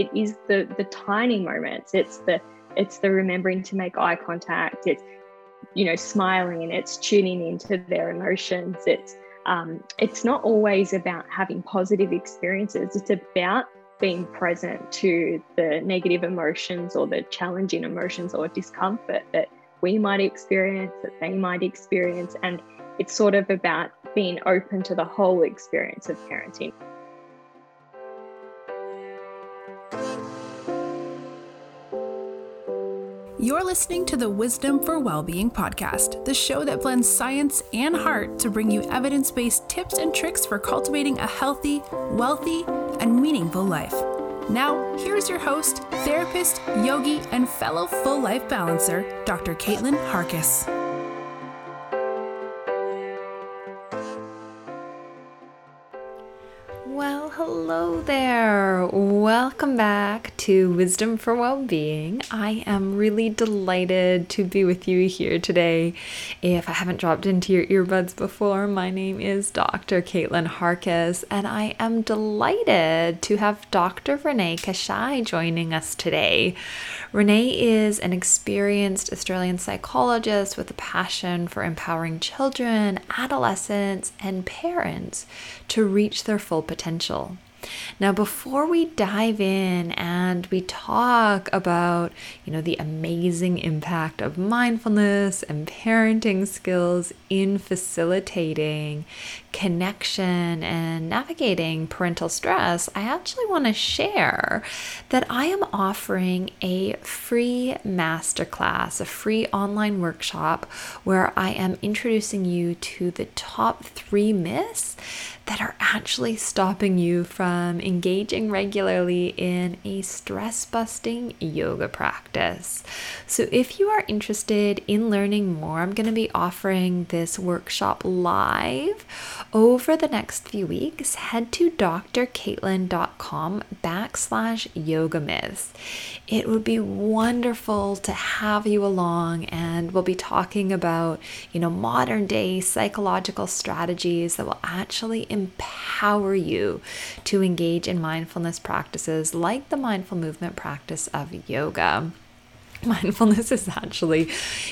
it is the the tiny moments. It's the it's the remembering to make eye contact. It's you know smiling it's tuning into their emotions. It's um, it's not always about having positive experiences. It's about being present to the negative emotions or the challenging emotions or discomfort that we might experience, that they might experience. And it's sort of about being open to the whole experience of parenting. You're listening to the Wisdom for Wellbeing podcast, the show that blends science and heart to bring you evidence based tips and tricks for cultivating a healthy, wealthy, and meaningful life. Now, here's your host, therapist, yogi, and fellow full life balancer, Dr. Caitlin Harkis. Hello there. Welcome back to Wisdom for Wellbeing. I am really delighted to be with you here today. If I haven't dropped into your earbuds before, my name is Dr. Caitlin Harkis, and I am delighted to have Dr. Renee Cachia joining us today. Renee is an experienced Australian psychologist with a passion for empowering children, adolescents, and parents to reach their full potential. Now, before we dive in and we talk about, you know, the amazing impact of mindfulness and parenting skills in facilitating connection and navigating parental stress, I actually want to share that I am offering a free masterclass, a free online workshop where I am introducing you to the top three myths that are actually stopping you from engaging regularly in a stress busting yoga practice. So, if you are interested in learning more, I'm going to be offering this workshop live over the next few weeks. Head to drcaitlin.com backslash yoga myths. It would be wonderful to have you along, and we'll be talking about, you know, modern day psychological strategies that will actually empower you to engage in mindfulness practices like the mindful movement practice of yoga mindfulness is actually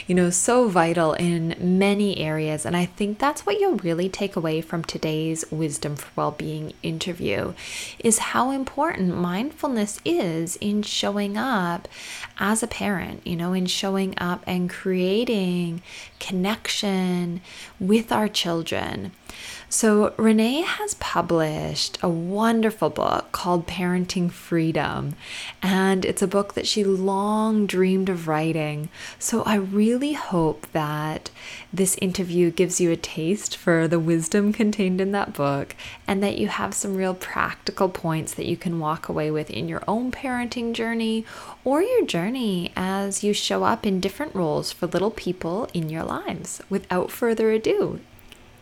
you know so vital in many areas and i think that's what you'll really take away from today's wisdom for well-being interview is how important mindfulness is in showing up as a parent you know in showing up and creating connection with our children so, Renee has published a wonderful book called Parenting Freedom, and it's a book that she long dreamed of writing. So, I really hope that this interview gives you a taste for the wisdom contained in that book and that you have some real practical points that you can walk away with in your own parenting journey or your journey as you show up in different roles for little people in your lives. Without further ado,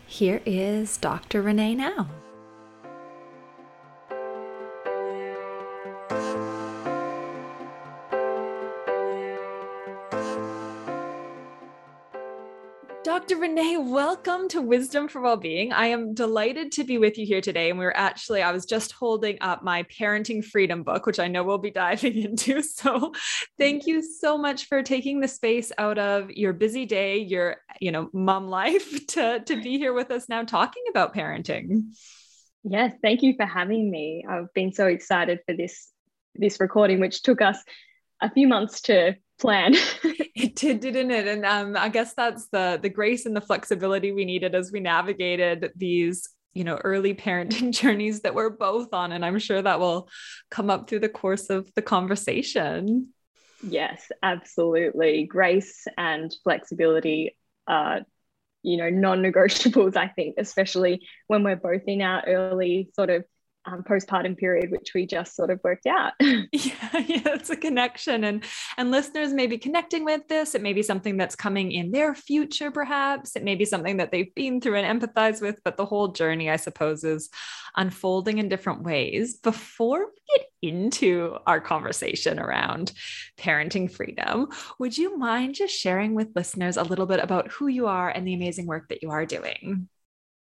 here is Dr. Renee now. Dr. Renee, welcome to Wisdom for Wellbeing. I am delighted to be with you here today. And we're actually, I was just holding up my Parenting Freedom book, which I know we'll be diving into. So thank you so much for taking the space out of your busy day, your, you know, mom life to, to be here with us now talking about parenting. Yes, thank you for having me. I've been so excited for this this recording, which took us a few months to plan. it did, didn't it? And um, I guess that's the the grace and the flexibility we needed as we navigated these you know early parenting journeys that we're both on and i'm sure that will come up through the course of the conversation yes absolutely grace and flexibility are you know non-negotiables i think especially when we're both in our early sort of um, postpartum period, which we just sort of worked out. yeah, yeah, it's a connection, and and listeners may be connecting with this. It may be something that's coming in their future, perhaps. It may be something that they've been through and empathize with. But the whole journey, I suppose, is unfolding in different ways. Before we get into our conversation around parenting freedom, would you mind just sharing with listeners a little bit about who you are and the amazing work that you are doing?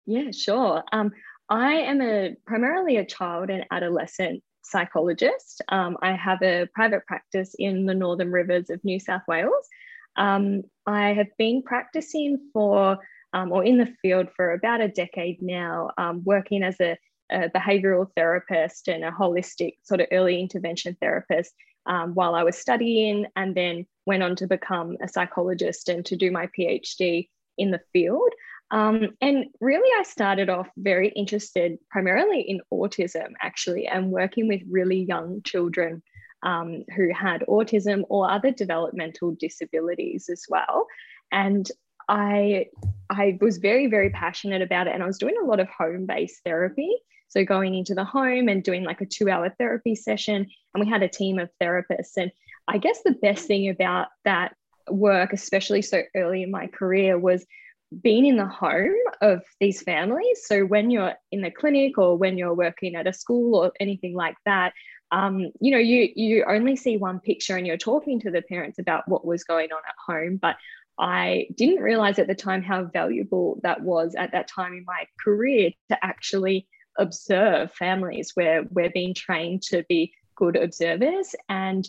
Yeah, sure. Um, I am a primarily a child and adolescent psychologist. Um, I have a private practice in the Northern Rivers of New South Wales. Um, I have been practicing for um, or in the field for about a decade now, um, working as a, a, behavioral therapist and a holistic sort of early intervention therapist um, while I was studying, and then went on to become a psychologist and to do my PhD in the field. Um, and really, I started off very interested primarily in autism, actually, and working with really young children um, who had autism or other developmental disabilities as well. And I, I was very, very passionate about it. And I was doing a lot of home based therapy. So going into the home and doing like a two hour therapy session. And we had a team of therapists. And I guess the best thing about that work, especially so early in my career, was being in the home of these families. So when you're in the clinic or when you're working at a school or anything like that, um, you know, you you only see one picture and you're talking to the parents about what was going on at home. But I didn't realize at the time how valuable that was at that time in my career to actually observe families where we're being trained to be good observers. And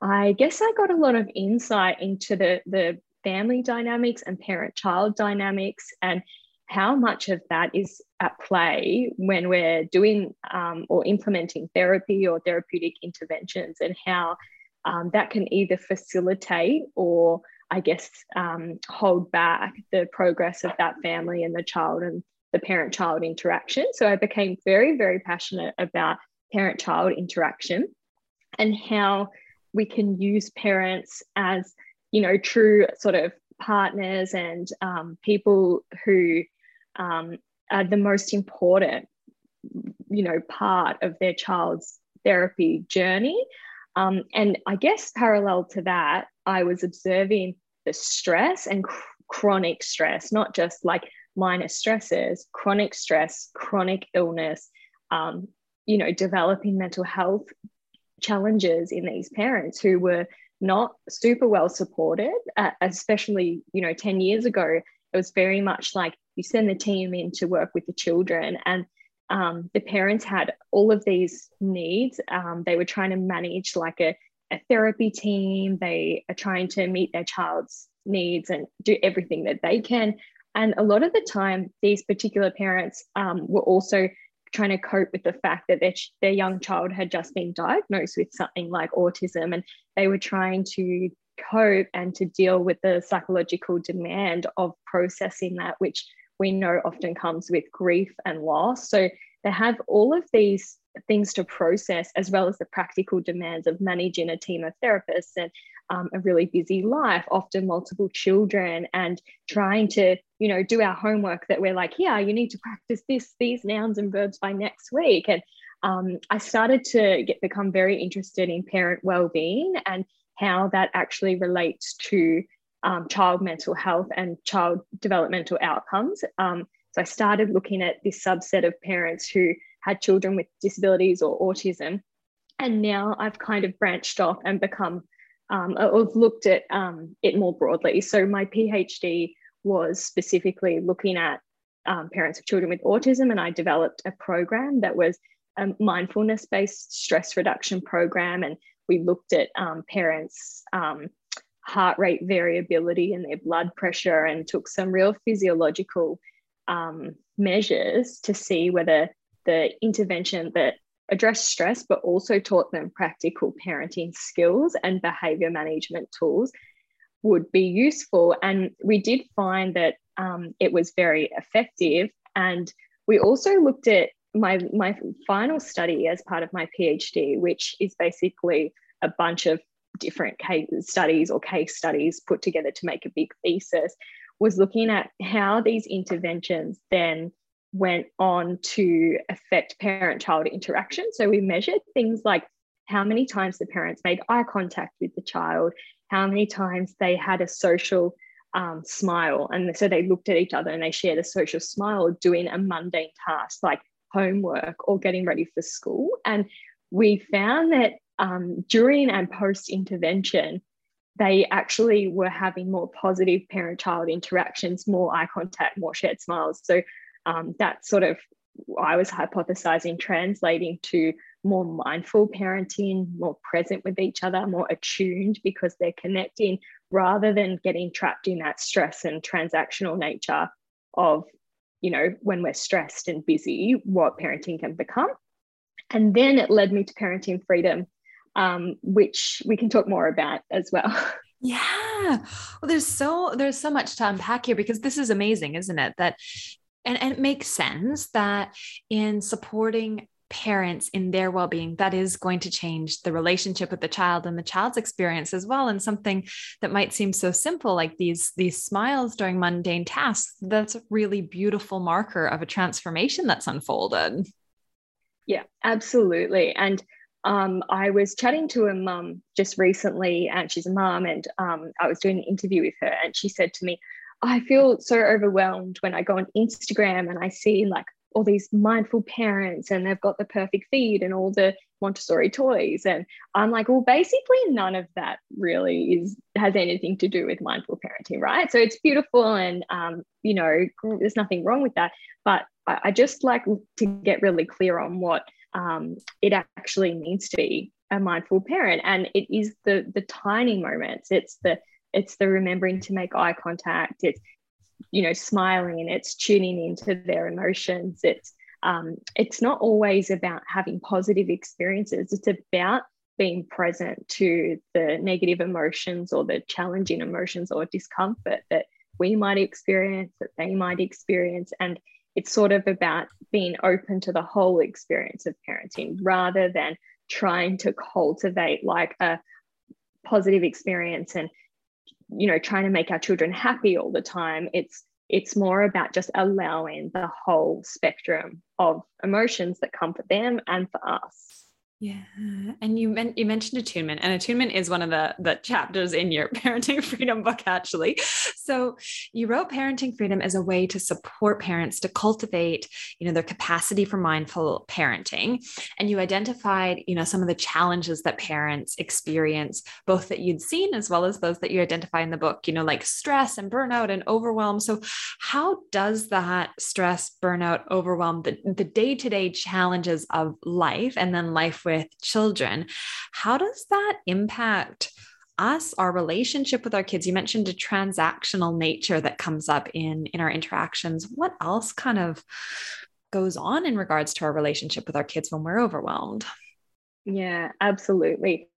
I guess I got a lot of insight into the, the family dynamics and parent child dynamics and how much of that is at play when we're doing um, or implementing therapy or therapeutic interventions and how um, that can either facilitate or I guess, um, hold back the progress of that family and the child and the parent child interaction. So I became very, very passionate about parent child interaction and how we can use parents as, you know, true sort of partners and um, people who um, are the most important, you know, part of their child's therapy journey. Um, and I guess parallel to that, I was observing the stress and cr- chronic stress, not just like minor stresses, chronic stress, chronic illness, um, you know, developing mental health challenges in these parents who were not super well supported, uh, especially, you know, 10 years ago. It was very much like you send the team in to work with the children and um, the parents had all of these needs. Um, they were trying to manage like a a therapy team. They are trying to meet their child's needs and do everything that they can. And a lot of the time, these particular parents um, were also trying to cope with the fact that their, their young child had just been diagnosed with something like autism and they were trying to cope and to deal with the psychological demand of processing that, which we know often comes with grief and loss. So they have all of these things to process, as well as the practical demands of managing a team of therapists and um, a really busy life, often multiple children, and trying to, you know, do our homework that we're like, yeah, you need to practice this, these nouns and verbs by next week. And um, I started to get become very interested in parent well-being and how that actually relates to um, child mental health and child developmental outcomes. Um, so I started looking at this subset of parents who had children with disabilities or autism. And now I've kind of branched off and become, um, I've looked at um, it more broadly. So my PhD was specifically looking at um, parents of children with autism, and I developed a program that was a mindfulness based stress reduction program. And we looked at um, parents' um, heart rate variability and their blood pressure and took some real physiological um, measures to see whether the intervention that addressed stress, but also taught them practical parenting skills and behavior management tools would be useful. And we did find that um, it was very effective. And we also looked at my, my final study as part of my PhD, which is basically a bunch of different case studies or case studies put together to make a big thesis, was looking at how these interventions then went on to affect parent child interaction. So we measured things like how many times the parents made eye contact with the child, how many times they had a social um, smile. And so they looked at each other and they shared a social smile doing a mundane task like homework or getting ready for school. And we found that um, during and post intervention, they actually were having more positive parent child interactions, more eye contact, more shared smiles. So um, that sort of I was hypothesizing translating to more mindful parenting, more present with each other, more attuned because they're connecting rather than getting trapped in that stress and transactional nature of, you know, when we're stressed and busy, what parenting can become. And then it led me to parenting freedom, um, which we can talk more about as well. Yeah. Well, there's so there's so much to unpack here because this is amazing, isn't it? That and, and it makes sense that in supporting parents in their well-being that is going to change the relationship with the child and the child's experience as well. And something that might seem so simple like these these smiles during mundane tasks that's a really beautiful marker of a transformation that's unfolded. Yeah absolutely. And um, I was chatting to a mum just recently, and she's a mum, and um, I was doing an interview with her, and she said to me, I feel so overwhelmed when I go on Instagram and I see like all these mindful parents and they've got the perfect feed and all the Montessori toys. And I'm like, well, basically none of that really is has anything to do with mindful parenting, right? So it's beautiful and um, you know, there's nothing wrong with that. But I, I just like to get really clear on what um, it actually means to be a mindful parent. And it is the the tiny moments. It's the it's the remembering to make eye contact. It's you know smiling. It's tuning into their emotions. It's um, it's not always about having positive experiences. It's about being present to the negative emotions or the challenging emotions or discomfort that we might experience, that they might experience, and it's sort of about being open to the whole experience of parenting rather than trying to cultivate like a positive experience and you know trying to make our children happy all the time it's it's more about just allowing the whole spectrum of emotions that come for them and for us yeah, and you you mentioned attunement, and attunement is one of the the chapters in your parenting freedom book, actually. So you wrote parenting freedom as a way to support parents to cultivate, you know, their capacity for mindful parenting, and you identified, you know, some of the challenges that parents experience, both that you'd seen as well as those that you identify in the book. You know, like stress and burnout and overwhelm. So how does that stress, burnout, overwhelm, the the day to day challenges of life, and then life with children. How does that impact us, our relationship with our kids? You mentioned a transactional nature that comes up in, in our interactions. What else kind of goes on in regards to our relationship with our kids when we're overwhelmed? Yeah, absolutely.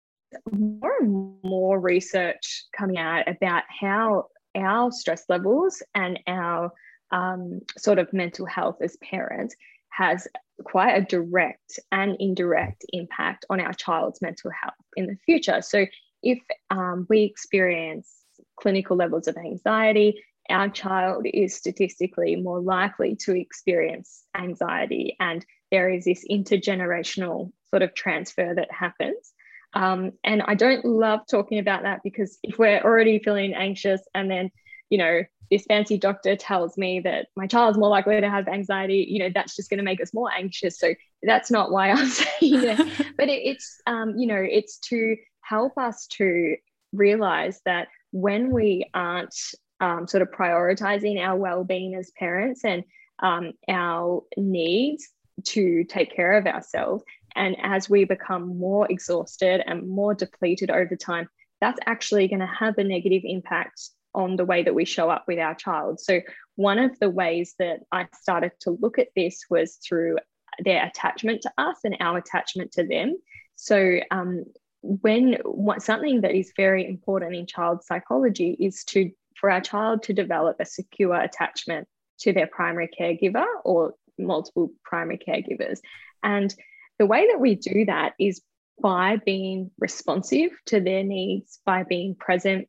More and more research coming out about how our stress levels and our um, sort of mental health as parents has quite a direct and indirect impact on our child's mental health in the future. So, if um, we experience clinical levels of anxiety, our child is statistically more likely to experience anxiety, and there is this intergenerational sort of transfer that happens. Um, and I don't love talking about that because if we're already feeling anxious and then, you know, this fancy doctor tells me that my child's more likely to have anxiety, you know, that's just going to make us more anxious. So that's not why I'm saying it. but it, it's, um, you know, it's to help us to realize that when we aren't um, sort of prioritizing our well-being as parents and um, our needs to take care of ourselves, and as we become more exhausted and more depleted over time, that's actually going to have a negative impact on the way that we show up with our child. So, one of the ways that I started to look at this was through their attachment to us and our attachment to them. So, um, when what, something that is very important in child psychology is to for our child to develop a secure attachment to their primary caregiver or multiple primary caregivers. And the way that we do that is by being responsive to their needs, by being present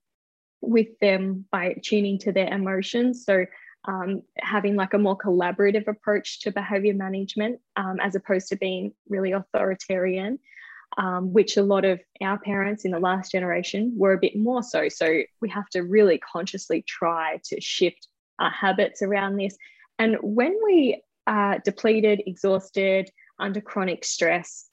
with them by tuning to their emotions. So, um, having like a more collaborative approach to behavior management um, as opposed to being really authoritarian, um, which a lot of our parents in the last generation were a bit more so. So, we have to really consciously try to shift our habits around this. And when we are depleted, exhausted, under chronic stress,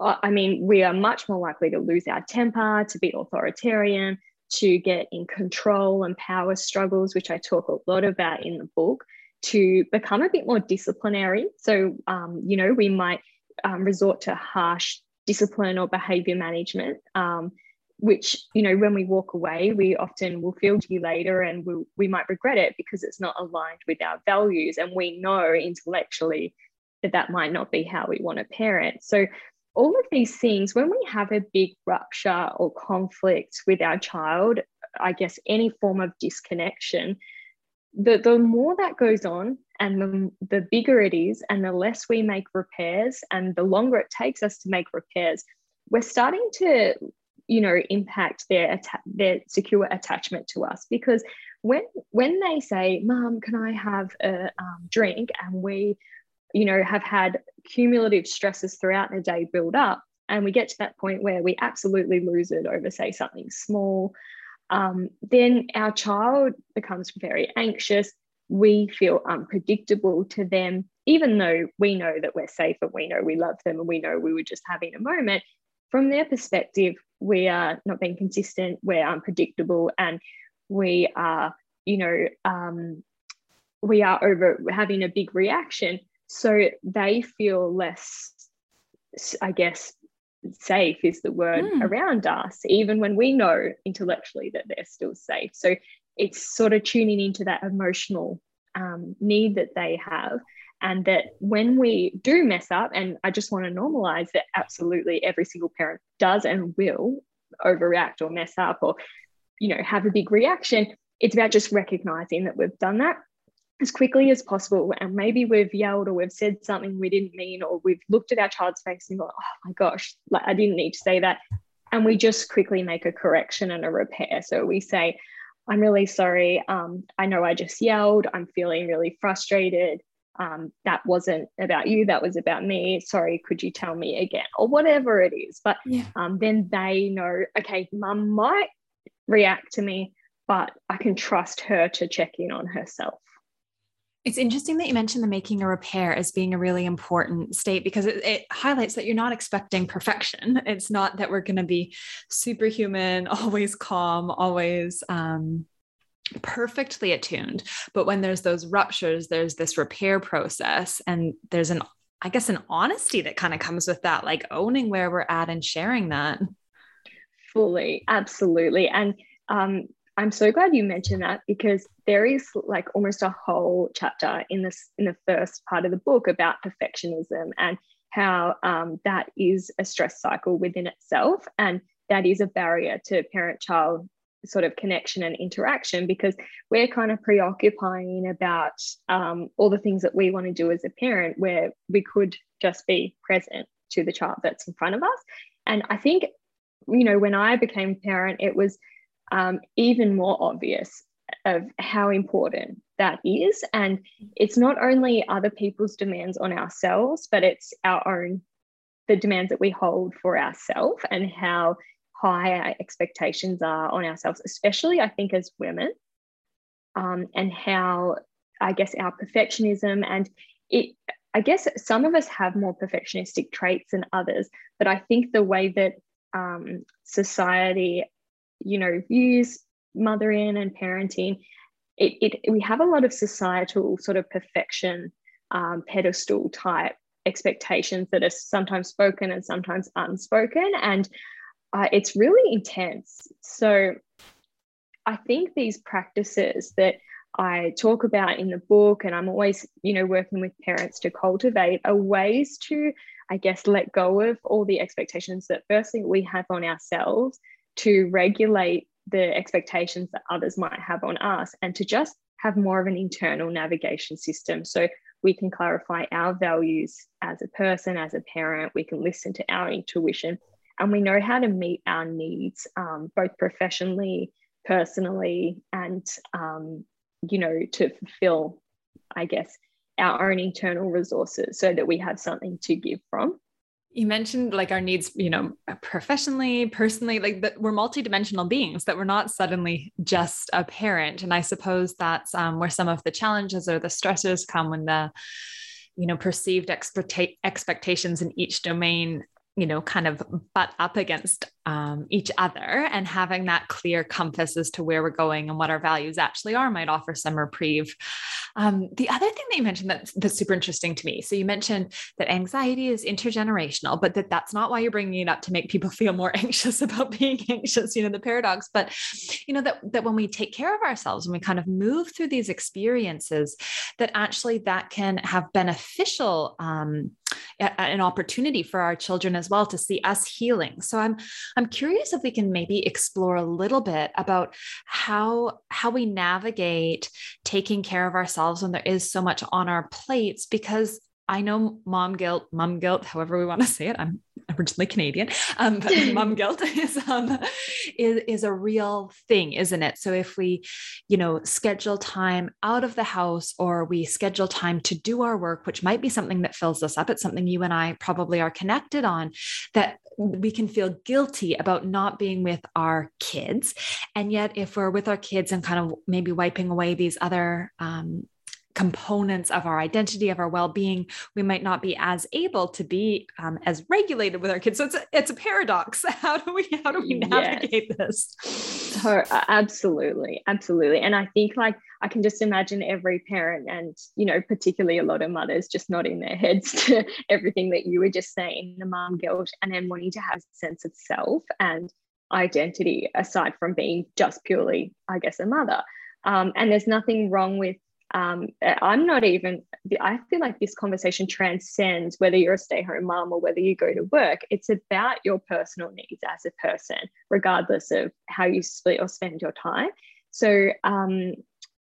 I mean, we are much more likely to lose our temper, to be authoritarian, to get in control and power struggles, which I talk a lot about in the book, to become a bit more disciplinary. So, um, you know, we might um, resort to harsh discipline or behavior management. Um, which you know when we walk away we often will feel guilty later and we'll, we might regret it because it's not aligned with our values and we know intellectually that that might not be how we want to parent so all of these things when we have a big rupture or conflict with our child i guess any form of disconnection the, the more that goes on and the, the bigger it is and the less we make repairs and the longer it takes us to make repairs we're starting to you know impact their their secure attachment to us. Because when when they say mom can i have a um, drink? and we you know have had cumulative stresses throughout the day build up and we get to that point where we absolutely lose it over say something small um, then our child becomes very anxious we feel unpredictable to them even though we know that we're safe and we know we love them and we know we were just having a moment from their perspective, we are not being consistent, we're unpredictable, and we are, you know, um, we are over having a big reaction. So they feel less, I guess, safe is the word mm. around us, even when we know intellectually that they're still safe. So it's sort of tuning into that emotional um, need that they have and that when we do mess up and i just want to normalize that absolutely every single parent does and will overreact or mess up or you know have a big reaction it's about just recognizing that we've done that as quickly as possible and maybe we've yelled or we've said something we didn't mean or we've looked at our child's face and gone oh my gosh like i didn't need to say that and we just quickly make a correction and a repair so we say i'm really sorry um, i know i just yelled i'm feeling really frustrated um, that wasn't about you, that was about me. Sorry, could you tell me again? Or whatever it is. But yeah. um, then they know, okay, mum might react to me, but I can trust her to check in on herself. It's interesting that you mentioned the making a repair as being a really important state because it, it highlights that you're not expecting perfection. It's not that we're going to be superhuman, always calm, always um, perfectly attuned. But when there's those ruptures, there's this repair process and there's an, I guess, an honesty that kind of comes with that, like owning where we're at and sharing that. Fully, absolutely. And um, I'm so glad you mentioned that because there is like almost a whole chapter in this in the first part of the book about perfectionism and how um, that is a stress cycle within itself and that is a barrier to parent child sort of connection and interaction because we're kind of preoccupying about um, all the things that we want to do as a parent where we could just be present to the child that's in front of us. And i think you know when i became parent it was um, even more obvious of how important that is and it's not only other people's demands on ourselves but it's our own the demands that we hold for ourselves and how high our expectations are on ourselves, especially I think as women, um, and how I guess our perfectionism and it. I guess some of us have more perfectionistic traits than others, but I think the way that um, society, you know, views mothering and parenting, it, it we have a lot of societal sort of perfection um, pedestal type expectations that are sometimes spoken and sometimes unspoken, and uh, it's really intense. So I think these practices that I talk about in the book, and I'm always, you know, working with parents to cultivate are ways to, I guess, let go of all the expectations that firstly we have on ourselves to regulate the expectations that others might have on us and to just have more of an internal navigation system. So we can clarify our values as a person, as a parent, we can listen to our intuition and we know how to meet our needs um, both professionally personally and um, you know to fulfill i guess our own internal resources so that we have something to give from you mentioned like our needs you know professionally personally like that we're multidimensional beings that we're not suddenly just a parent. And i suppose that's um, where some of the challenges or the stressors come when the you know perceived expecta- expectations in each domain you know, kind of butt up against um, each other and having that clear compass as to where we're going and what our values actually are might offer some reprieve. Um, the other thing that you mentioned that's, that's super interesting to me. So you mentioned that anxiety is intergenerational, but that that's not why you're bringing it up to make people feel more anxious about being anxious, you know, the paradox, but you know, that, that when we take care of ourselves and we kind of move through these experiences, that actually that can have beneficial um, an opportunity for our children as well to see us healing. So I'm I'm curious if we can maybe explore a little bit about how how we navigate taking care of ourselves when there is so much on our plates because I know mom guilt, mom guilt, however we want to say it. I'm originally Canadian, um, but mom guilt is, um, is is a real thing, isn't it? So if we, you know, schedule time out of the house or we schedule time to do our work, which might be something that fills us up, it's something you and I probably are connected on, that we can feel guilty about not being with our kids, and yet if we're with our kids and kind of maybe wiping away these other um, components of our identity of our well-being we might not be as able to be um, as regulated with our kids. So it's a, it's a paradox. How do we how do we navigate yes. this? So absolutely absolutely. And i think like i can just imagine every parent and you know particularly a lot of mothers just nodding their heads to everything that you were just saying the mom guilt and then wanting to have a sense of self and identity aside from being just purely i guess a mother. Um, and there's nothing wrong with um, I'm not even, I feel like this conversation transcends whether you're a stay home mom or whether you go to work. It's about your personal needs as a person, regardless of how you split or spend your time. So, um,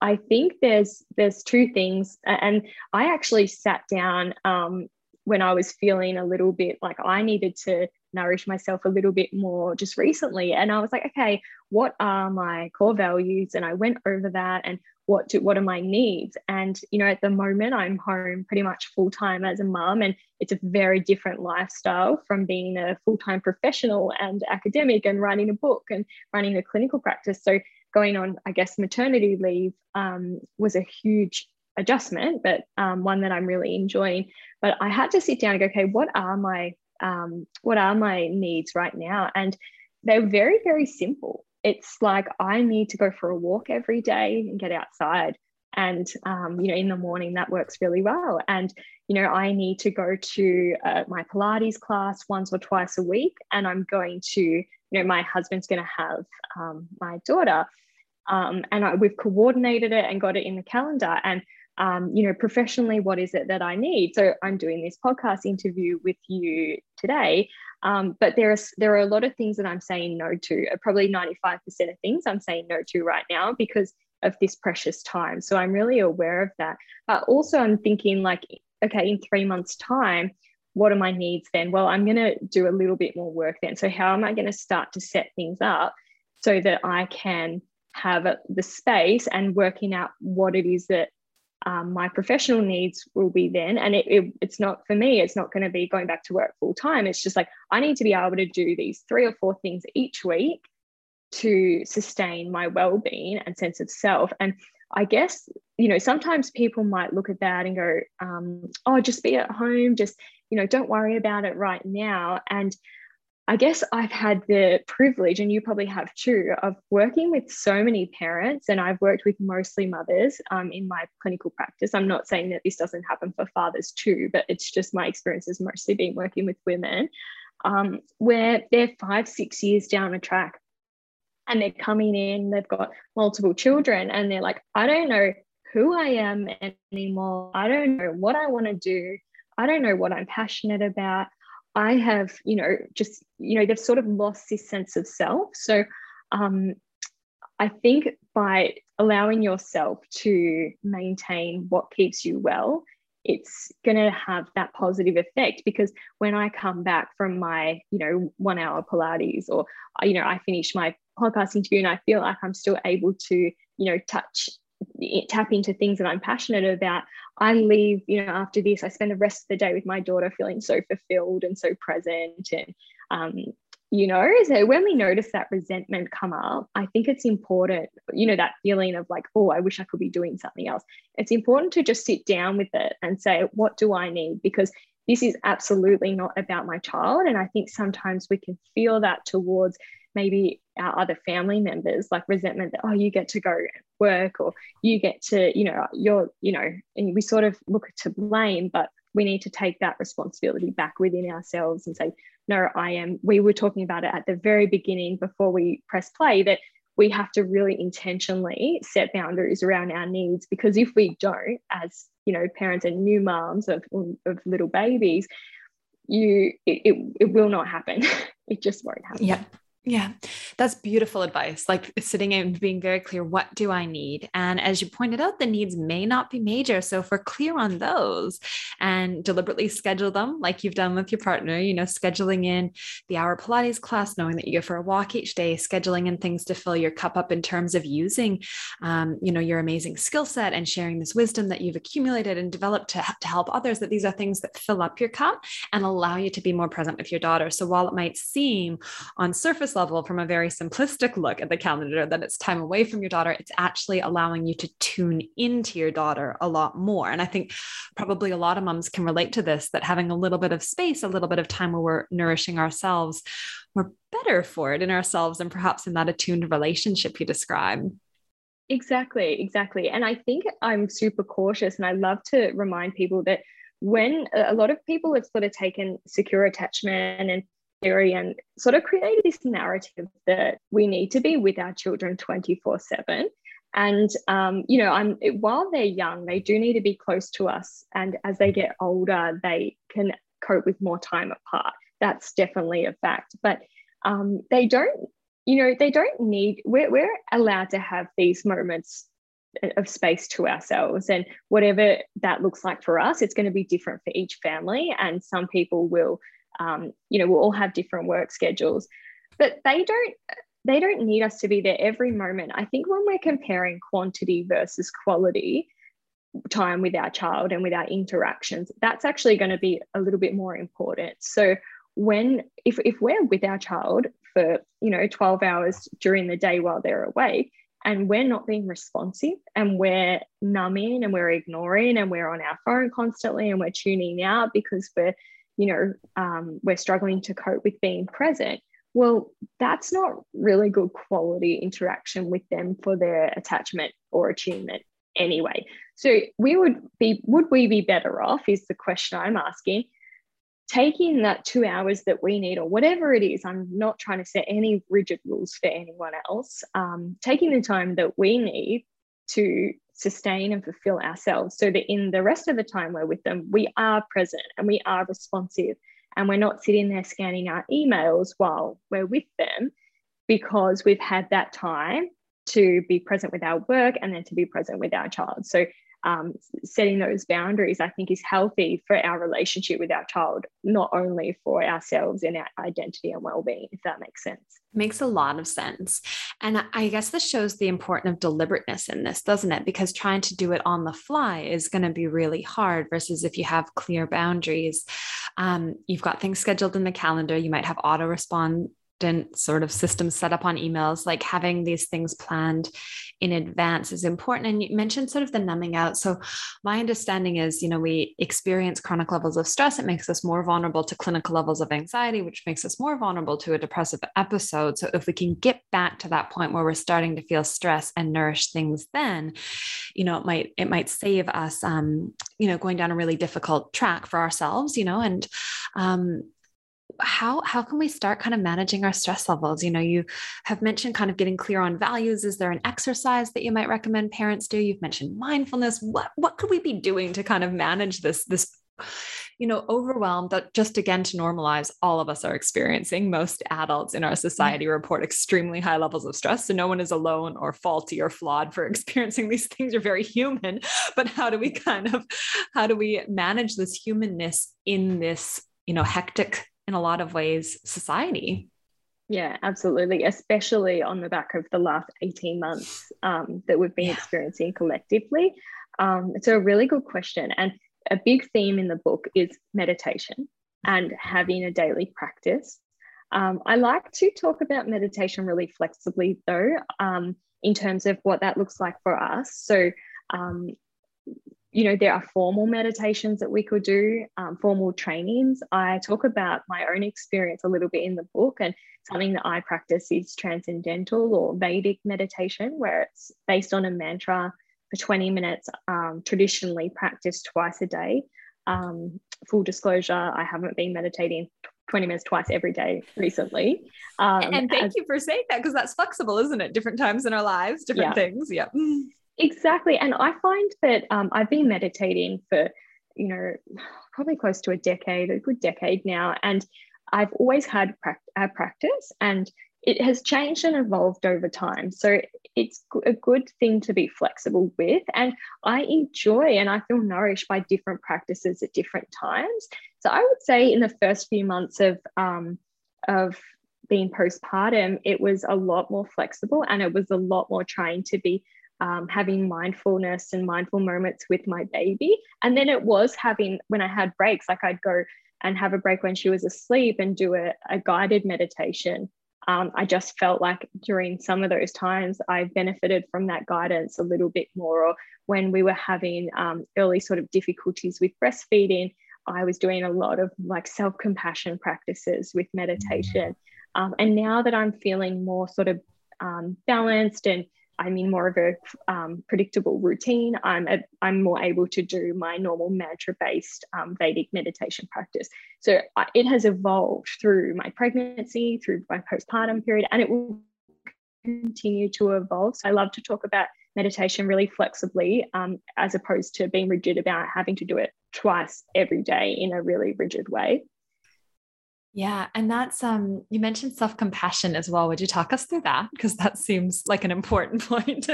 I think there's there's two things, and I actually sat down um, when I was feeling a little bit like I needed to nourish myself a little bit more just recently, and I was like, okay, what are my core values? And I went over that, and what do what are my needs and you know at the moment i'm home pretty much full time as a mum and it's a very different lifestyle from being a full-time professional and academic and writing a book and running a clinical practice so going on i guess maternity leave um, was a huge adjustment but um, one that i'm really enjoying but i had to sit down and go okay what are my um, what are my needs right now and they're very very simple it's like I need to go for a walk every day and get outside. And, um, you know, in the morning, that works really well. And, you know, I need to go to uh, my Pilates class once or twice a week. And I'm going to, you know, my husband's going to have um, my daughter. Um, and I, we've coordinated it and got it in the calendar. And, um, you know, professionally, what is it that I need? So I'm doing this podcast interview with you today. Um, but there are there are a lot of things that I'm saying no to. Uh, probably 95% of things I'm saying no to right now because of this precious time. So I'm really aware of that. But also I'm thinking like, okay, in three months' time, what are my needs then? Well, I'm going to do a little bit more work then. So how am I going to start to set things up so that I can have the space and working out what it is that um, my professional needs will be then. And it, it, it's not for me it's not going to be going back to work full time it's just like i need to be able to do these three or four things each week to sustain my well-being and sense of self. And i guess you know sometimes people might look at that and go um, oh just be at home. Just you know don't worry about it right now. And I guess I've had the privilege, and you probably have too, of working with so many parents. And I've worked with mostly mothers um, in my clinical practice. I'm not saying that this doesn't happen for fathers too, but it's just my experience has mostly been working with women um, where they're five, six years down a track and they're coming in, they've got multiple children, and they're like, I don't know who I am anymore. I don't know what I want to do. I don't know what I'm passionate about. I have, you know, just, you know, they've sort of lost this sense of self. So um, I think by allowing yourself to maintain what keeps you well, it's going to have that positive effect because when I come back from my, you know, one hour Pilates or, you know, I finish my podcast interview and I feel like I'm still able to, you know, touch tap into things that I'm passionate about. I leave, you know, after this, I spend the rest of the day with my daughter feeling so fulfilled and so present. And, um, you know, so when we notice that resentment come up, I think it's important, you know, that feeling of like, oh, I wish I could be doing something else. It's important to just sit down with it and say, what do I need? Because this is absolutely not about my child. And I think sometimes we can feel that towards maybe our other family members, like resentment that, oh, you get to go work or you get to, you know, you're, you know, and we sort of look to blame, but we need to take that responsibility back within ourselves and say, no, I am. We were talking about it at the very beginning before we press play that we have to really intentionally set boundaries around our needs because if we don't, as you know, parents and new moms of, of little babies, you it, it, it will not happen. it just won't happen. Yeah. Yeah, that's beautiful advice. Like sitting and being very clear, what do I need? And as you pointed out, the needs may not be major. So if we're clear on those and deliberately schedule them, like you've done with your partner, you know, scheduling in the hour Pilates class, knowing that you go for a walk each day, scheduling in things to fill your cup up in terms of using, um, you know, your amazing skill set and sharing this wisdom that you've accumulated and developed to, to help others, that these are things that fill up your cup and allow you to be more present with your daughter. So while it might seem on surface surface level, from a very simplistic look at the calendar, that it's time away from your daughter, it's actually allowing you to tune into your daughter a lot more. And I think probably a lot of moms can relate to this that having a little bit of space, a little bit of time where we're nourishing ourselves, we're better for it in ourselves and perhaps in that attuned relationship you describe. Exactly, exactly. And I think I'm super cautious and I love to remind people that when a lot of people have sort of taken secure attachment and and sort of created this narrative that we need to be with our children 24 7 and um, you know i'm while they're young they do need to be close to us. And as they get older they can cope with more time apart. That's definitely a fact. But um, they don't you know they don't need we're, we're allowed to have these moments of space to ourselves. And whatever that looks like for us it's going to be different for each family. And some people will um, you know, we'll all have different work schedules, but they don't they don't need us to be there every moment. I think when we're comparing quantity versus quality time with our child and with our interactions, that's actually going to be a little bit more important. So when if if we're with our child for you know 12 hours during the day while they're awake and we're not being responsive and we're numbing and we're ignoring and we're on our phone constantly and we're tuning out because we're you know, um, we're struggling to cope with being present. Well, that's not really good quality interaction with them for their attachment or attunement anyway. So we would be, would we be better off? Is the question I'm asking. Taking that two hours that we need, or whatever it is, I'm not trying to set any rigid rules for anyone else. Um, taking the time that we need to sustain and fulfill ourselves so that in the rest of the time we're with them, we are present and we are responsive and we're not sitting there scanning our emails while we're with them because we've had that time to be present with our work and then to be present with our child. So um, setting those boundaries, I think, is healthy for our relationship with our child, not only for ourselves and our identity and well-being, if that makes sense. Makes a lot of sense. And I guess this shows the importance of deliberateness in this, doesn't it? Because trying to do it on the fly is going to be really hard versus if you have clear boundaries. Um, you've got things scheduled in the calendar, you might have auto respond sort of systems set up on emails, like having these things planned in advance is important. And you mentioned sort of the numbing out. So, my understanding is, you know, we experience chronic levels of stress. It makes us more vulnerable to clinical levels of anxiety, which makes us more vulnerable to a depressive episode. So, if we can get back to that point where we're starting to feel stress and nourish things, then, you know, it might it might save us, um, you know, going down a really difficult track for ourselves, you know, and um, how how can we start kind of managing our stress levels? You know you have mentioned kind of getting clear on values. Is there an exercise that you might recommend parents do? You've mentioned mindfulness. What what could we be doing to kind of manage this this you know overwhelm that just again to normalize all of us are experiencing. Most adults in our mm-hmm. society report extremely high levels of stress so no one is alone or faulty or flawed for experiencing these things. You're very human. But how do we kind of how do we manage this humanness in this you know hectic in a lot of ways society. Yeah, absolutely. Especially on the back of the last 18 months um, that we've been yeah. experiencing collectively. Um, it's a really good question. And a big theme in the book is meditation and having a daily practice. Um, I like to talk about meditation really flexibly, though, um, in terms of what that looks like for us. So, um, you know, there are formal meditations that we could do, um, formal trainings. I talk about my own experience a little bit in the book, and something that I practice is transcendental or Vedic meditation, where it's based on a mantra for 20 minutes, um, traditionally practiced twice a day. Um, full disclosure, I haven't been meditating 20 minutes twice every day recently. Um, and thank as, you for saying that because that's flexible, isn't it? Different times in our lives, different yeah. things. Yeah. Exactly. And I find that um, I've been meditating for, you know, probably close to a decade, a good decade now. And I've always had a practice and it has changed and evolved over time. So it's a good thing to be flexible with. And I enjoy and I feel nourished by different practices at different times. So I would say in the first few months of, um, of being postpartum, it was a lot more flexible and it was a lot more trying to be um, having mindfulness and mindful moments with my baby. And then it was having, when I had breaks, like I'd go and have a break when she was asleep and do a, a guided meditation. Um, I just felt like during some of those times I benefited from that guidance a little bit more. Or when we were having um, early sort of difficulties with breastfeeding, I was doing a lot of like self compassion practices with meditation. Um, and now that I'm feeling more sort of um, balanced and I'm in more of a um, predictable routine. I'm, a, I'm more able to do my normal mantra based um, Vedic meditation practice. So I, it has evolved through my pregnancy, through my postpartum period, and it will continue to evolve. So I love to talk about meditation really flexibly um, as opposed to being rigid about having to do it twice every day in a really rigid way. Yeah, and that's um you mentioned self-compassion as well. Would you talk us through that because that seems like an important point.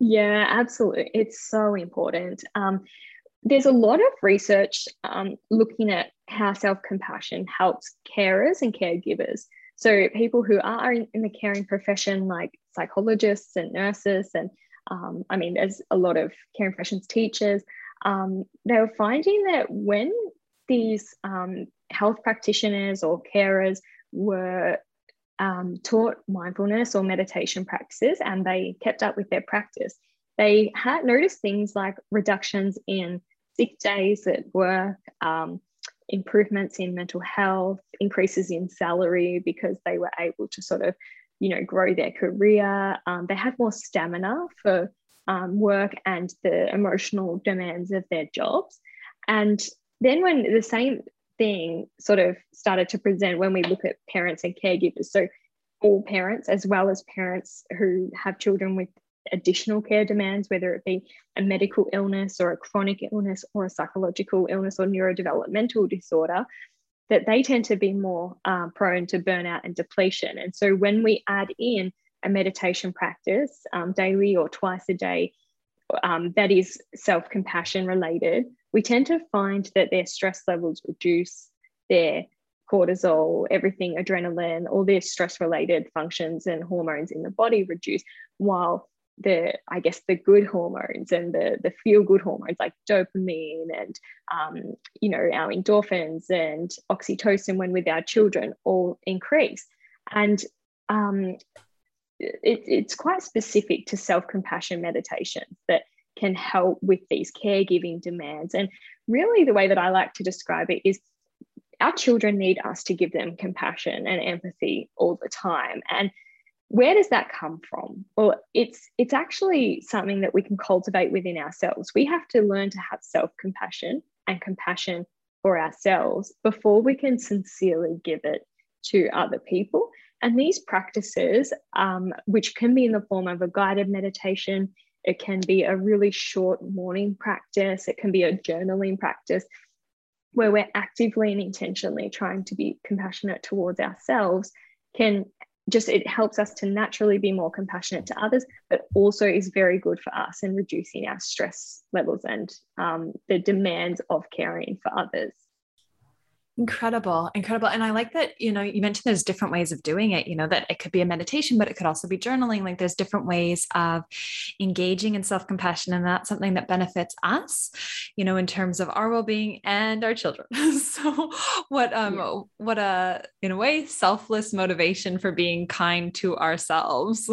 yeah, absolutely. It's so important. Um, there's a lot of research um, looking at how self-compassion helps carers and caregivers. So people who are in, in the caring profession, like psychologists and nurses, and um, I mean, there's a lot of caring professions teachers. Um, they were finding that when these um, health practitioners or carers were um, taught mindfulness or meditation practices and they kept up with their practice, they had noticed things like reductions in sick days at work, um, improvements in mental health, increases in salary because they were able to sort of, you know, grow their career. Um, they had more stamina for um, work and the emotional demands of their jobs. And then when the same thing sort of started to present when we look at parents and caregivers. So, all parents, as well as parents who have children with additional care demands, whether it be a medical illness or a chronic illness or a psychological illness or neurodevelopmental disorder, that they tend to be more um, prone to burnout and depletion. And so, when we add in a meditation practice um, daily or twice a day um, that is self compassion related, we tend to find that their stress levels reduce, their cortisol, everything, adrenaline, all their stress related functions and hormones in the body reduce, while the I guess the good hormones and the the feel good hormones like dopamine and um, you know our endorphins and oxytocin when with our children all increase. And um, it, it's quite specific to self compassion meditation that can help with these caregiving demands. And really, the way that I like to describe it is our children need us to give them compassion and empathy all the time. And where does that come from? Well, it's it's actually something that we can cultivate within ourselves. We have to learn to have self-compassion and compassion for ourselves before we can sincerely give it to other people. And these practices, um, which can be in the form of a guided meditation, it can be a really short morning practice, it can be a journaling practice where we're actively and intentionally trying to be compassionate towards ourselves, can just it helps us to naturally be more compassionate to others, but also is very good for us in reducing our stress levels and um, the demands of caring for others. Incredible, incredible. And I like that, you know, you mentioned there's different ways of doing it, you know, that it could be a meditation, but it could also be journaling. Like there's different ways of engaging in self compassion. And that's something that benefits us, you know, in terms of our well being and our children. so, what, um, yeah. what a, in a way, selfless motivation for being kind to ourselves.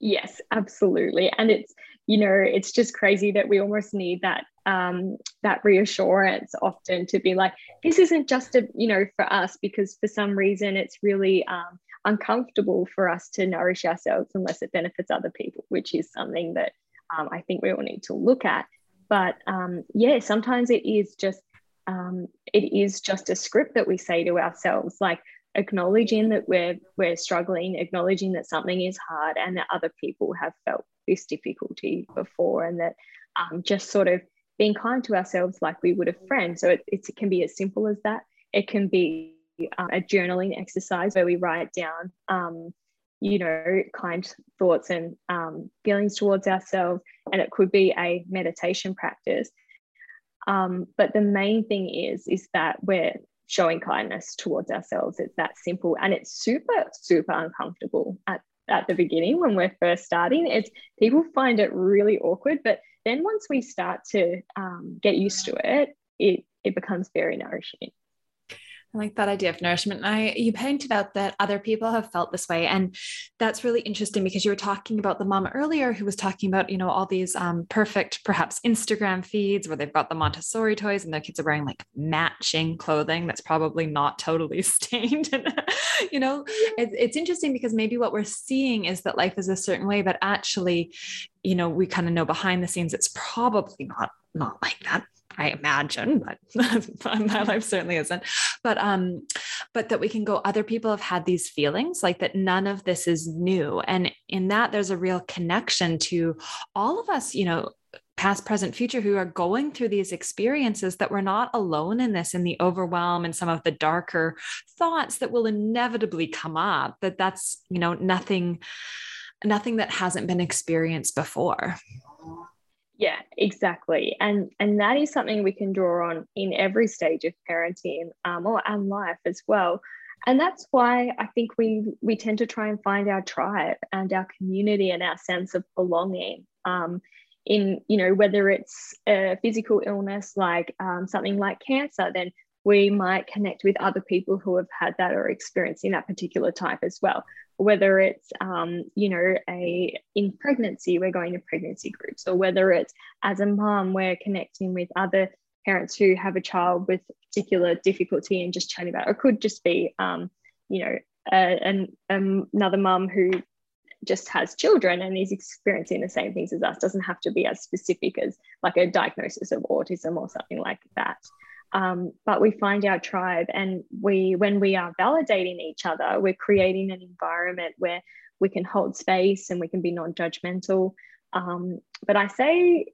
Yes, absolutely. And it's, you know it's just crazy that we almost need that um, that reassurance often to be like this isn't just a you know for us because for some reason it's really um, uncomfortable for us to nourish ourselves unless it benefits other people which is something that um, i think we all need to look at. But um, yeah sometimes it is just um, it is just a script that we say to ourselves like acknowledging that we're we're struggling acknowledging that something is hard and that other people have felt this difficulty before and that um, just sort of being kind to ourselves like we would a friend so it, it can be as simple as that it can be uh, a journaling exercise where we write down um, you know kind thoughts and um, feelings towards ourselves and it could be a meditation practice um, but the main thing is is that we're showing kindness towards ourselves. It's that simple. And it's super, super uncomfortable at, at the beginning when we're first starting. It's people find it really awkward, but then once we start to um, get used to it, it it becomes very nourishing. I like that idea of nourishment. I you pointed out that other people have felt this way, and that's really interesting because you were talking about the mom earlier who was talking about you know all these um, perfect perhaps Instagram feeds where they've got the Montessori toys and their kids are wearing like matching clothing that's probably not totally stained. and you know, it's it's interesting because maybe what we're seeing is that life is a certain way, but actually, you know, we kind of know behind the scenes it's probably not not like that I imagine, but my life certainly isn't. But um, but that we can go, other people have had these feelings, like that none of this is new. And in that, there's a real connection to all of us, you know, past, present, future, who are going through these experiences that we're not alone in this, in the overwhelm and some of the darker thoughts that will inevitably come up, that that's, you know, nothing, nothing that hasn't been experienced before. Yeah, exactly. And and that is something we can draw on in every stage of parenting um, or and life as well. And that's why I think we we tend to try and find our tribe and our community and our sense of belonging. Um, in you know whether it's a physical illness like um, something like cancer, then we might connect with other people who have had that or experiencing that particular type as well whether it's um, you know a in pregnancy we're going to pregnancy groups or whether it's as a mom we're connecting with other parents who have a child with particular difficulty and just chatting about it. or it could just be um, you know an, um, another mom who just has children and is experiencing the same things as us doesn't have to be as specific as like a diagnosis of autism or something like that um, but we find our tribe and we when we are validating each other we're creating an environment where we can hold space and we can be non-judgmental. Um, but i say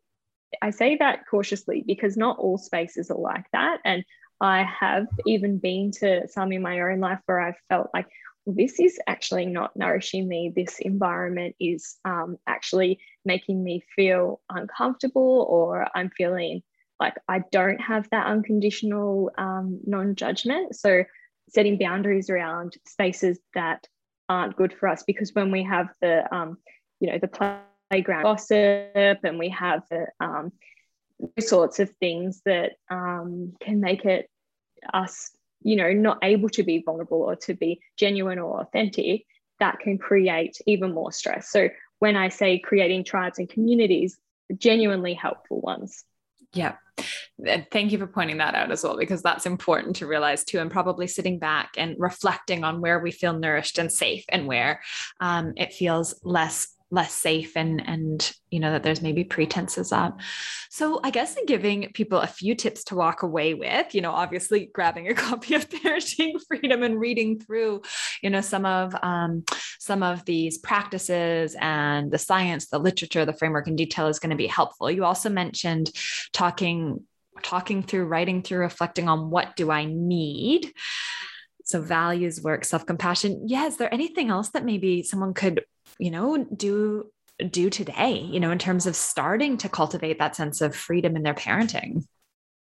i say that cautiously because not all spaces are like that. And i have even been to some in my own life where i've felt like this is actually not nourishing me. This environment is um, actually making me feel uncomfortable or i'm feeling like I don't have that unconditional um, non judgment. So setting boundaries around spaces that aren't good for us because when we have the um, you know the playground gossip and we have the um, sorts of things that um, can make it us you know not able to be vulnerable or to be genuine or authentic that can create even more stress so when i say creating tribes and communities genuinely helpful ones yeah. And Thank you for pointing that out as well, because that's important to realize too. And probably sitting back and reflecting on where we feel nourished and safe and where um, it feels less less safe and and you know that there's maybe pretenses up. So i guess in giving people a few tips to walk away with you know obviously grabbing a copy of parenting freedom and reading through you know some of um, some of these practices and the science the literature the framework in detail is going to be helpful. You also mentioned talking talking through writing through reflecting on what do i need? So values work self-compassion. Yeah is there anything else that maybe someone could you know, do do today, you know, in terms of starting to cultivate that sense of freedom in their parenting?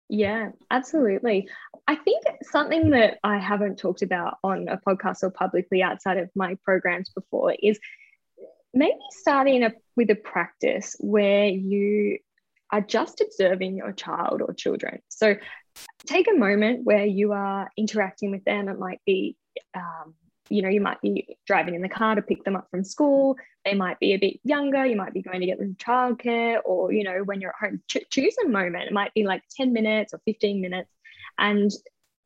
Yeah, absolutely. I think something that I haven't talked about on a podcast or publicly outside of my programs before is maybe starting a, with a practice where you are just observing your child or children. So take a moment where you are interacting with them. It might be um, you know, you might be driving in the car to pick them up from school. They might be a bit younger. You might be going to get them childcare, or, you know, when you're at home, ch- choose a moment. It might be like 10 minutes or 15 minutes. And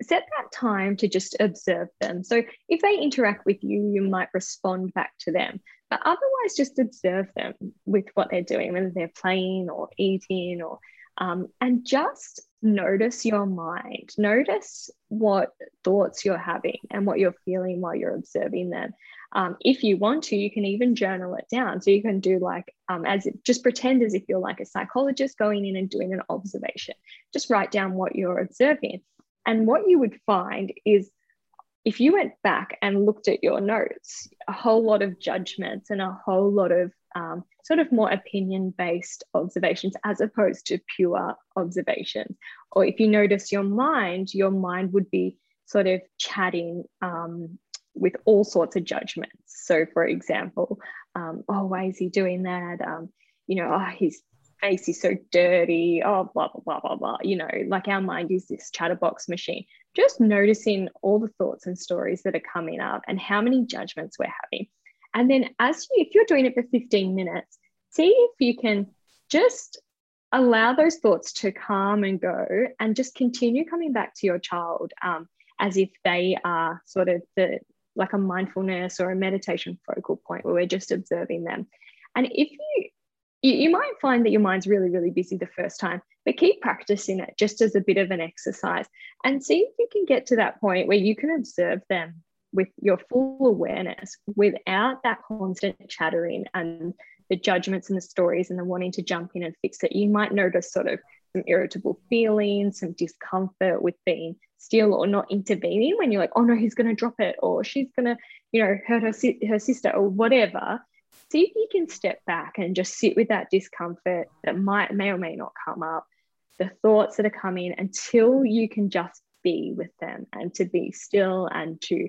set that time to just observe them. So if they interact with you, you might respond back to them. But otherwise, just observe them with what they're doing, whether they're playing or eating or um, and just notice your mind. Notice what thoughts you're having and what you're feeling while you're observing them. Um, if you want to, you can even journal it down. So you can do like um, as it, just pretend as if you're like a psychologist going in and doing an observation. Just write down what you're observing. And what you would find is if you went back and looked at your notes, a whole lot of judgments and a whole lot of um, sort of more opinion based observations as opposed to pure observations. Or if you notice your mind, your mind would be sort of chatting um, with all sorts of judgments. So, for example, um, oh, why is he doing that? Um, you know, oh, his face is so dirty. Oh, blah, blah, blah, blah, blah. You know, like our mind is this chatterbox machine. Just noticing all the thoughts and stories that are coming up and how many judgments we're having. And then, as you, if you're doing it for 15 minutes, see if you can just allow those thoughts to calm and go and just continue coming back to your child um, as if they are sort of the like a mindfulness or a meditation focal point where we're just observing them. And if you you, you might find that your mind's really, really busy the first time, but keep practicing it just as a bit of an exercise and see if you can get to that point where you can observe them with your full awareness without that constant chattering and the judgments and the stories and the wanting to jump in and fix it. You might notice sort of some irritable feelings, some discomfort with being still or not intervening when you're like, oh no, he's going to drop it or she's going to, you know, hurt her, her sister or whatever see if you can step back and just sit with that discomfort that might may or may not come up the thoughts that are coming until you can just be with them and to be still and to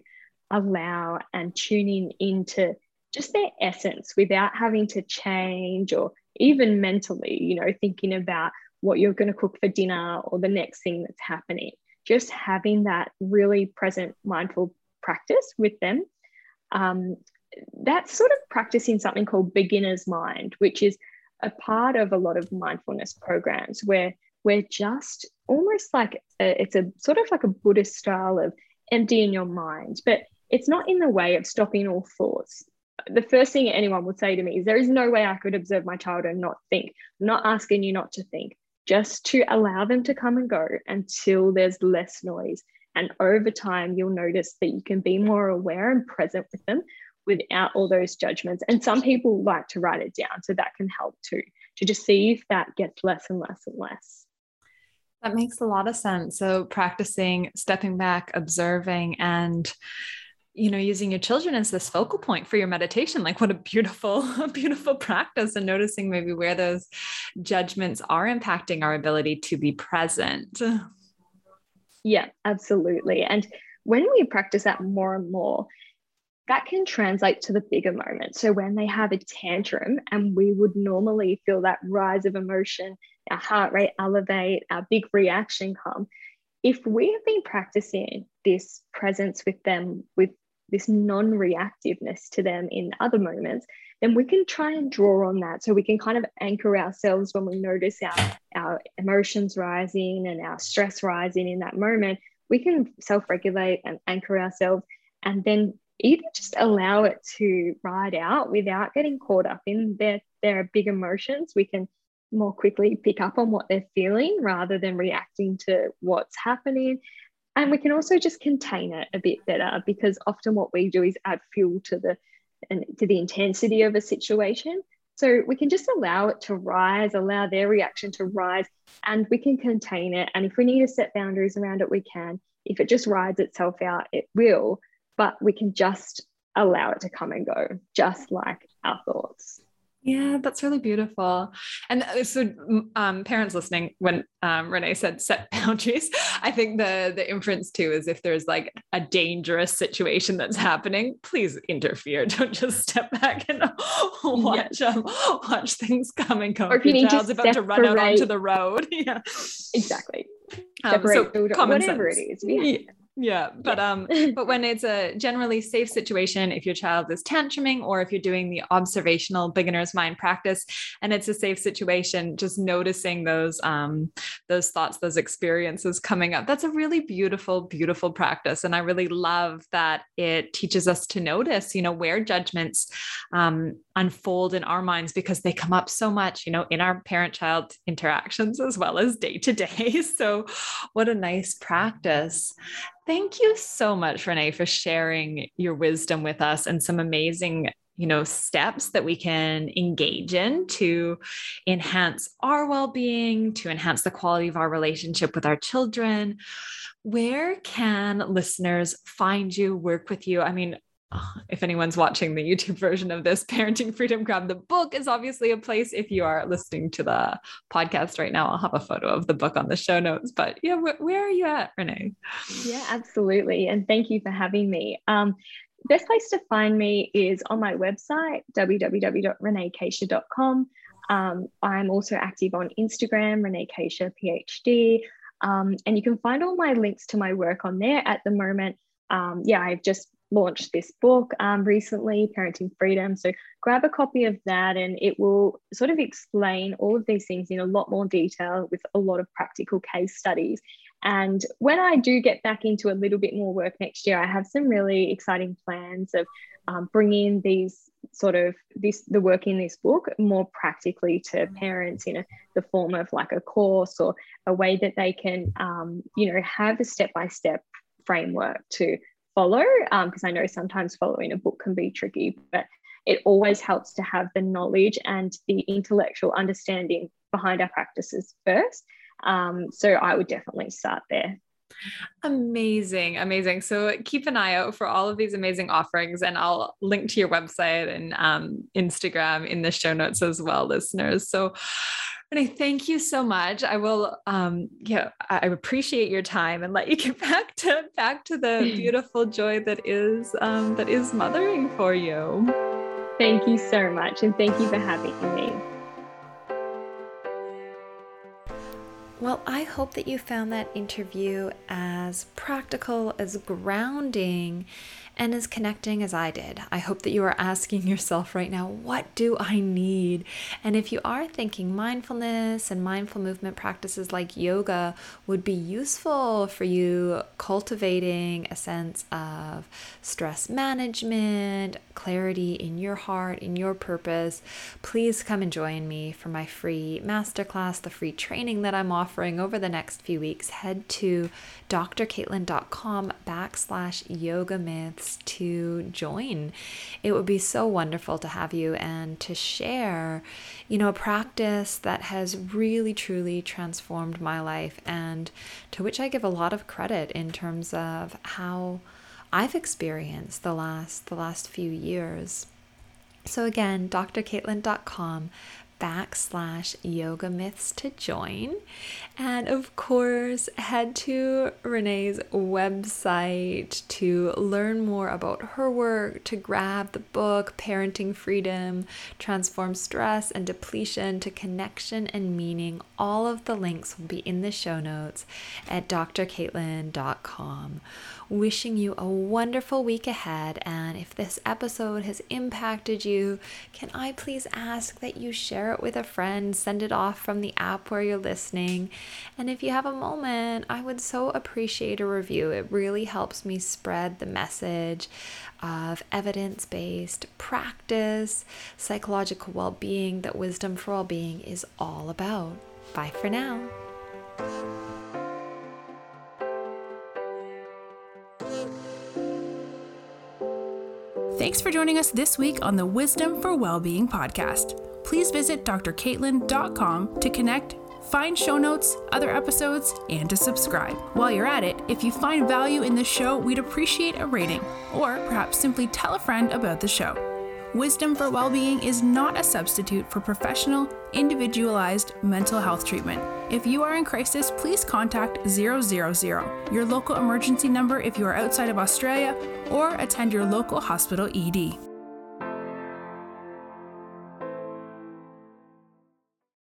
allow and tuning into just their essence without having to change or even mentally you know thinking about what you're going to cook for dinner or the next thing that's happening. Just having that really present mindful practice with them. Um, that's sort of practicing something called beginner's mind, which is a part of a lot of mindfulness programs where we're just almost like a, it's a sort of like a Buddhist style of emptying your mind, but it's not in the way of stopping all thoughts. The first thing anyone would say to me is, There is no way I could observe my child and not think. I'm not asking you not to think, just to allow them to come and go until there's less noise. And over time, you'll notice that you can be more aware and present with them without all those judgments. And some people like to write it down, so that can help too, to just see if that gets less and less and less. That makes a lot of sense. So, practicing stepping back, observing, and you know using your children as this focal point for your meditation like what a beautiful beautiful practice and noticing maybe where those judgments are impacting our ability to be present yeah absolutely and when we practice that more and more that can translate to the bigger moments. So when they have a tantrum and we would normally feel that rise of emotion, our heart rate elevate, our big reaction come. If we have been practicing this presence with them, with this non reactiveness to them in other moments, then we can try and draw on that. So we can kind of anchor ourselves when we notice our, our emotions rising and our stress rising in that moment. We can self regulate and anchor ourselves and then either just allow it to ride out without getting caught up in their their big emotions we can more quickly pick up on what they're feeling rather than reacting to what's happening and we can also just contain it a bit better because often what we do is add fuel to the and to the intensity of a situation. So we can just allow it to rise allow their reaction to rise and we can contain it. And if we need to set boundaries around it we can. If it just rides itself out it will. But we can just allow it to come and go, just like our thoughts. Yeah, that's really beautiful. And uh, so, um, parents listening, when um, Renee said set boundaries, I think the the inference too is if there's like a dangerous situation that's happening, please interfere. Don't just step back and watch yes. um, watch things come and go. Or if you need to about to run out onto the road, yeah, exactly. Separate, um, so whatever sense. it is. Yeah. yeah but um but when it's a generally safe situation if your child is tantruming or if you're doing the observational beginner's mind practice and it's a safe situation just noticing those um those thoughts those experiences coming up that's a really beautiful beautiful practice. And i really love that it teaches us to notice you know where judgments um unfold in our minds because they come up so much you know in our parent child interactions as well as day to day. So what a nice practice Thank you so much, Renee, for sharing your wisdom with us and some amazing you know steps that we can engage in to enhance our well-being to enhance the quality of our relationship with our children. Where can listeners find you work with you? I mean if anyone's watching the YouTube version of this, Parenting Freedom Grab the book is obviously a place. If you are listening to the podcast right now, I'll have a photo of the book on the show notes. But yeah, wh- where are you at, Renee? Yeah, absolutely. And thank you for having me. Um, best place to find me is on my website, www.reneecachia.com. Um, I'm also active on Instagram, Renee Cachia PhD. Um, and you can find all my links to my work on there at the moment. Um, yeah, I've just launched this book um, recently, Parenting Freedom. So grab a copy of that and it will sort of explain all of these things in a lot more detail with a lot of practical case studies. And when I do get back into a little bit more work next year, I have some really exciting plans of um, bringing these sort of this the work in this book more practically to parents in a, the form of like a course or a way that they can um, you know have a step by step framework to follow because um, I know sometimes following a book can be tricky, but it always helps to have the knowledge and the intellectual understanding behind our practices first. Um, so I would definitely start there. Amazing, amazing. So keep an eye out for all of these amazing offerings, and I'll link to your website and um, Instagram in the show notes as well, listeners. So Renee, thank you so much. I will, um, yeah, I appreciate your time and let you get back to back to the beautiful joy that is um, that is mothering for you. Thank you so much, and thank you for having me. Well, I hope that you found that interview as practical, as grounding and as connecting as I did. I hope that you are asking yourself right now, what do I need? And if you are thinking mindfulness and mindful movement practices like yoga would be useful for you cultivating a sense of stress management, clarity in your heart, in your purpose, please come and join me for my free masterclass, the free training that I'm offering over the next few weeks. Head to drcaitlin.com backslash yoga myths to join. It would be so wonderful to have you and to share, you know, a practice that has really truly transformed my life and to which I give a lot of credit in terms of how I've experienced the last the last few years. So again, drcaitlin.com backslash yoga myths to join. And of course, head to Renee's website to learn more about her work, to grab the book, Parenting Freedom, Transform Stress and Depletion to Connection and Meaning. All of the links will be in the show notes at drcaitlin.com wishing you a wonderful week ahead. And if this episode has impacted you, can I please ask that you share it with a friend, send it off from the app where you're listening. And if you have a moment, I would so appreciate a review. It really helps me spread the message of evidence based practice, psychological well being that Wisdom for Well Being is all about. Bye for now. Thanks for joining us this week on the Wisdom for Wellbeing podcast. Please visit drcaitlin.com to connect, find show notes, other episodes, and to subscribe. While you're at it, if you find value in this show, we'd appreciate a rating, or perhaps simply tell a friend about the show. Wisdom for Wellbeing is not a substitute for professional, individualized mental health treatment. If you are in crisis, please contact 000, your local emergency number if you are outside of Australia, or attend your local hospital ED.